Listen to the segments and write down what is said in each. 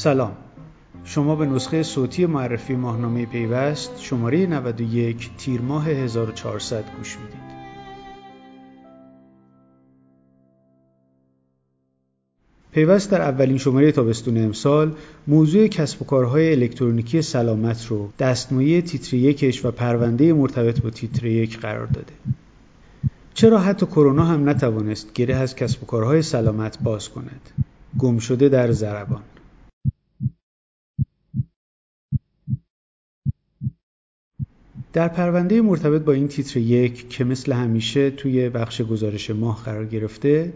سلام. شما به نسخه صوتی معرفی ماهنامه پیوست شماره 91 تیر ماه 1400 گوش می‌دید. پیوست در اولین شماره تابستون امسال موضوع کسب و کارهای الکترونیکی سلامت رو دستمایه تیتر یکش و پرونده مرتبط با تیتر یک قرار داده. چرا حتی کرونا هم نتوانست گره از کسب و کارهای سلامت باز کند؟ گم شده در زربان. در پرونده مرتبط با این تیتر یک که مثل همیشه توی بخش گزارش ماه قرار گرفته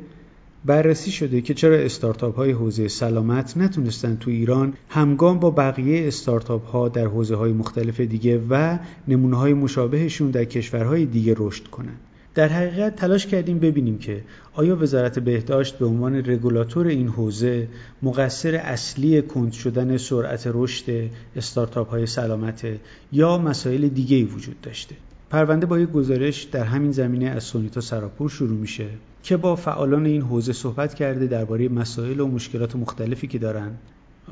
بررسی شده که چرا استارتاپ های حوزه سلامت نتونستن تو ایران همگام با بقیه استارتاپ ها در حوزه های مختلف دیگه و نمونه های مشابهشون در کشورهای دیگه رشد کنن. در حقیقت تلاش کردیم ببینیم که آیا وزارت بهداشت به عنوان رگولاتور این حوزه مقصر اصلی کند شدن سرعت رشد استارتاپ های سلامت یا مسائل دیگه ای وجود داشته؟ پرونده با یک گزارش در همین زمینه از سونیتا سراپور شروع میشه که با فعالان این حوزه صحبت کرده درباره مسائل و مشکلات مختلفی که دارن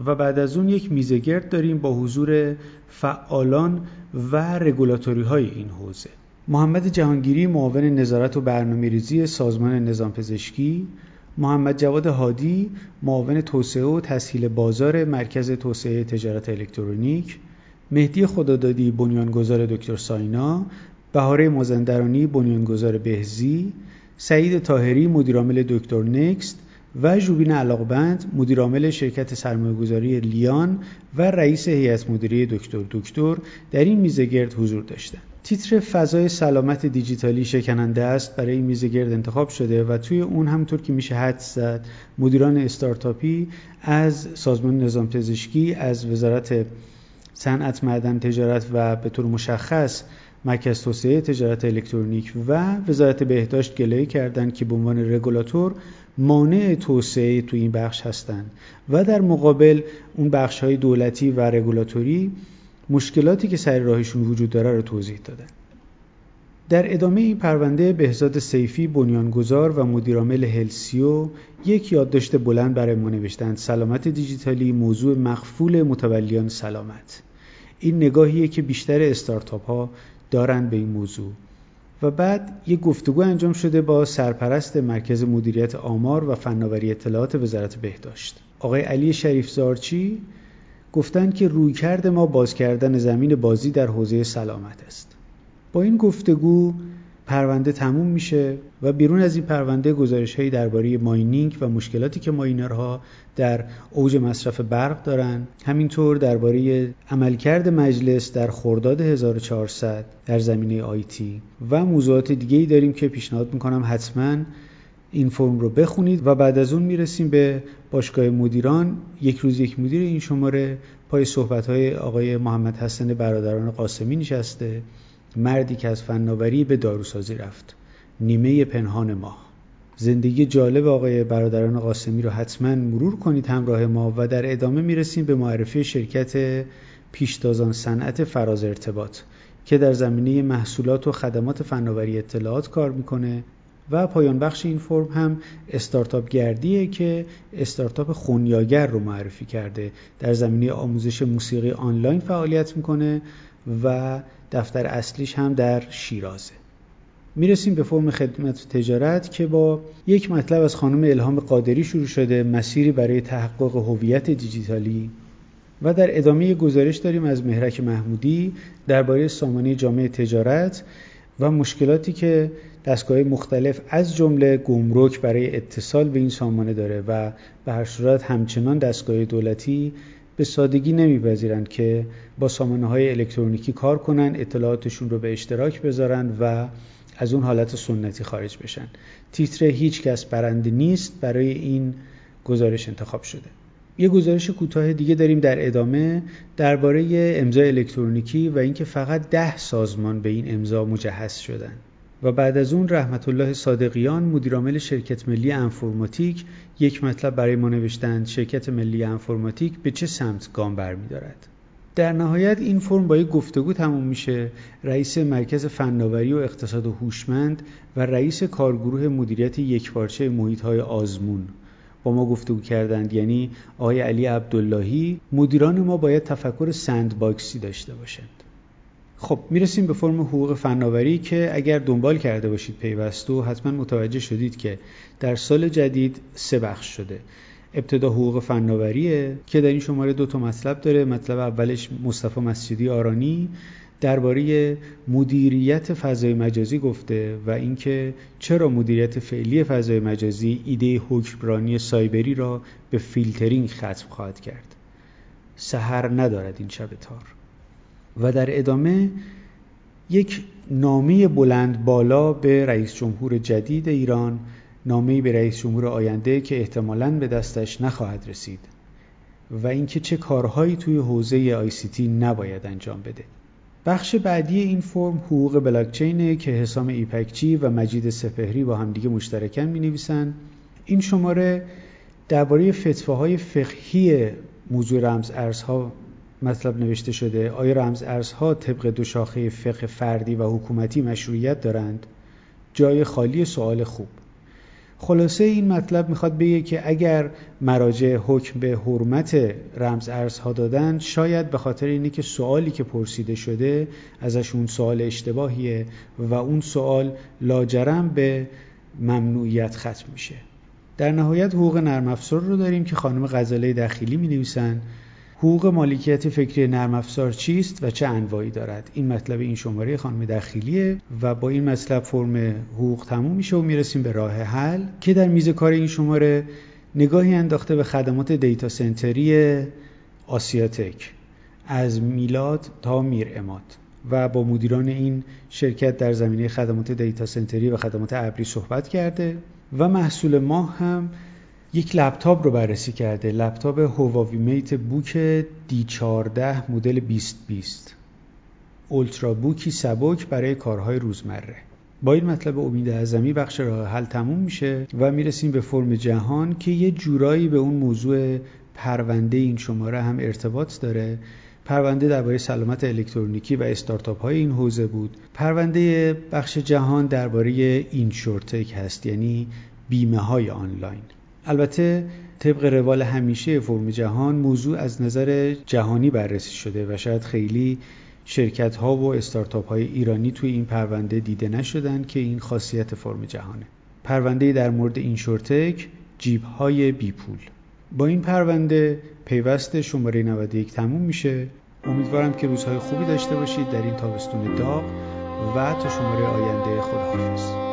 و بعد از اون یک میزگرد داریم با حضور فعالان و رگولاتوری های این حوزه. محمد جهانگیری معاون نظارت و برنامه ریزی سازمان نظام پزشکی محمد جواد هادی معاون توسعه و تسهیل بازار مرکز توسعه تجارت الکترونیک مهدی خدادادی بنیانگذار دکتر ساینا بهاره مازندرانی بنیانگذار بهزی سعید تاهری مدیرعامل دکتر نکست و ژوبین علاقبند مدیرعامل شرکت سرمایه‌گذاری لیان و رئیس هیئت مدیره دکتر دکتر در این میزگرد حضور داشتند. تیتر فضای سلامت دیجیتالی شکننده است برای این میزگرد انتخاب شده و توی اون همونطور که میشه حد زد مدیران استارتاپی از سازمان نظام پزشکی از وزارت صنعت معدن تجارت و به طور مشخص مرکز توسعه تجارت الکترونیک و وزارت بهداشت گلایه کردند که به عنوان رگولاتور مانع توسعه تو این بخش هستند و در مقابل اون بخش های دولتی و رگولاتوری مشکلاتی که سر راهشون وجود داره رو توضیح دادن در ادامه این پرونده بهزاد سیفی بنیانگذار و مدیرعامل هلسیو یک یادداشت بلند برای ما نوشتند. سلامت دیجیتالی موضوع مخفول متولیان سلامت. این نگاهیه که بیشتر استارتاپ ها دارند به این موضوع. و بعد یک گفتگو انجام شده با سرپرست مرکز مدیریت آمار و فناوری اطلاعات وزارت بهداشت. آقای علی شریف زارچی گفتند که رویکرد ما باز کردن زمین بازی در حوزه سلامت است. با این گفتگو پرونده تموم میشه و بیرون از این پرونده گزارش هایی درباره ماینینگ و مشکلاتی که ماینرها در اوج مصرف برق دارن همینطور درباره عملکرد مجلس در خرداد 1400 در زمینه آیتی و موضوعات دیگه ای داریم که پیشنهاد می‌کنم حتما این فرم رو بخونید و بعد از اون می‌رسیم به باشگاه مدیران. یک روز یک مدیر این شماره پای صحبت های آقای محمد حسن برادران قاسمی نشسته مردی که از فناوری به داروسازی رفت. نیمه پنهان ما زندگی جالب آقای برادران قاسمی رو حتما مرور کنید همراه ما و در ادامه می‌رسیم به معرفی شرکت پیشتازان صنعت فراز ارتباط که در زمینه محصولات و خدمات فناوری اطلاعات کار می‌کنه. و پایان بخش این فرم هم استارتاپ گردیه که استارتاپ خونیاگر رو معرفی کرده. در زمینه آموزش موسیقی آنلاین فعالیت می‌کنه و دفتر اصلیش هم در شیرازه. می‌رسیم به فرم خدمت تجارت که با یک مطلب از خانم الهام قادری شروع شده مسیری برای تحقق هویت دیجیتالی. و در ادامه گزارش داریم از مهرک محمودی درباره سامانه جامعه تجارت و مشکلاتی که دستگاه مختلف از جمله گمرک برای اتصال به این سامانه داره و به هر صورت همچنان دستگاه دولتی به سادگی نمیپذیرند که با سامانه های الکترونیکی کار کنن اطلاعاتشون رو به اشتراک بذارن و از اون حالت سنتی خارج بشن. تیتر هیچ کس برنده نیست برای این گزارش انتخاب شده. یه گزارش کوتاه دیگه داریم در ادامه درباره امضای الکترونیکی و اینکه فقط ده سازمان به این امضا مجهز شدن. و بعد از اون رحمت الله صادقیان مدیرعامل شرکت ملی انفرماتیک یک مطلب برای ما نوشتند شرکت ملی انفرماتیک به چه سمت گام برمیدارد در نهایت این فرم با یک گفتگو تموم میشه. رئیس مرکز فناوری و اقتصاد هوشمند و رئیس کارگروه مدیریت یکپارچه محیط های آزمون با ما گفتگو کردند. یعنی آقای علی عبداللهی مدیران ما باید تفکر سند باکسی داشته باشند. خب می‌رسیم به فرم حقوق فناوری که اگر دنبال کرده باشید پیوستو حتما متوجه شدید که در سال جدید سه بخش شده. ابتدا حقوق فناوریه که در این شماره دو تا مطلب داره. مطلب اولش مصطفی مسجدی آرانی درباره مدیریت فضای مجازی گفته و اینکه چرا مدیریت فعلی فضای مجازی ایده حکمرانی سایبری را به فیلترینگ ختم خواهد کرد. سحر ندارد این شب تار. و در ادامه یک نامه بلند بالا به رئیس جمهور جدید ایران نامه به رئیس جمهور آینده که احتمالاً به دستش نخواهد رسید و اینکه چه کارهایی توی حوزه ICT نباید انجام بده. بخش بعدی این فرم حقوق بلاکچینه که حسام ایپکچی و مجید سپهری با همدیگه مشترکن می نویسن این شماره درباره فتواهای فقهی موضوع رمز ارزها مطلب نوشته شده آیا رمز ارزها طبق دو شاخه فقه فردی و حکومتی مشروعیت دارند. جای خالی سوال خوب. خلاصه این مطلب می‌خواد بگه که اگر مراجع حکم به حرمت رمز ارزها دادن شاید به خاطر اینه که سوالی که پرسیده شده ازشون سوال اشتباهیه و اون سوال لاجرم به ممنوعیت ختم میشه. در نهایت حقوق نرم افزار رو داریم که خانم غزاله دخیلی می نویسن حقوق مالکیت فکری نرم افزار چیست و چه انواعی دارد؟ این مطلب این شماره خانم دخیلیه و با این مطلب فرم حقوق تموم میشه و می‌رسیم به راه حل که در میز کار این شماره نگاهی انداخته به خدمات دیتا سنتری آسیاتک از میلاد تا میر اماد و با مدیران این شرکت در زمینه خدمات دیتا سنتری و خدمات ابری صحبت کرده و محصول ما هم یک لپتاپ رو بررسی کرده. لپتاپ هواوی میت بوک دی 14 مدل 2020 اولترا بوکی سبک برای کارهای روزمره. با این مطلب امید اعظمی بخش راه حل تموم میشه و می‌رسیم به فرم جهان که یه جورایی به اون موضوع پرونده این شماره هم ارتباط داره. پرونده درباره سلامت الکترونیکی و استارتاپ های این حوزه بود. پرونده بخش جهان درباره این شورتک هست یعنی بیمه های آنلاین. البته طبق روال همیشه فرم جهان موضوع از نظر جهانی بررسی شده و شاید خیلی شرکت ها و استارتاپ های ایرانی توی این پرونده دیده نشدن که این خاصیت فرم جهانه. پرونده در مورد این شورتک جیب های بی پول. با این پرونده پیوست شماره 91 تموم میشه. امیدوارم که روزهای خوبی داشته باشید در این تابستون داغ و تا شماره آینده خداحافظ.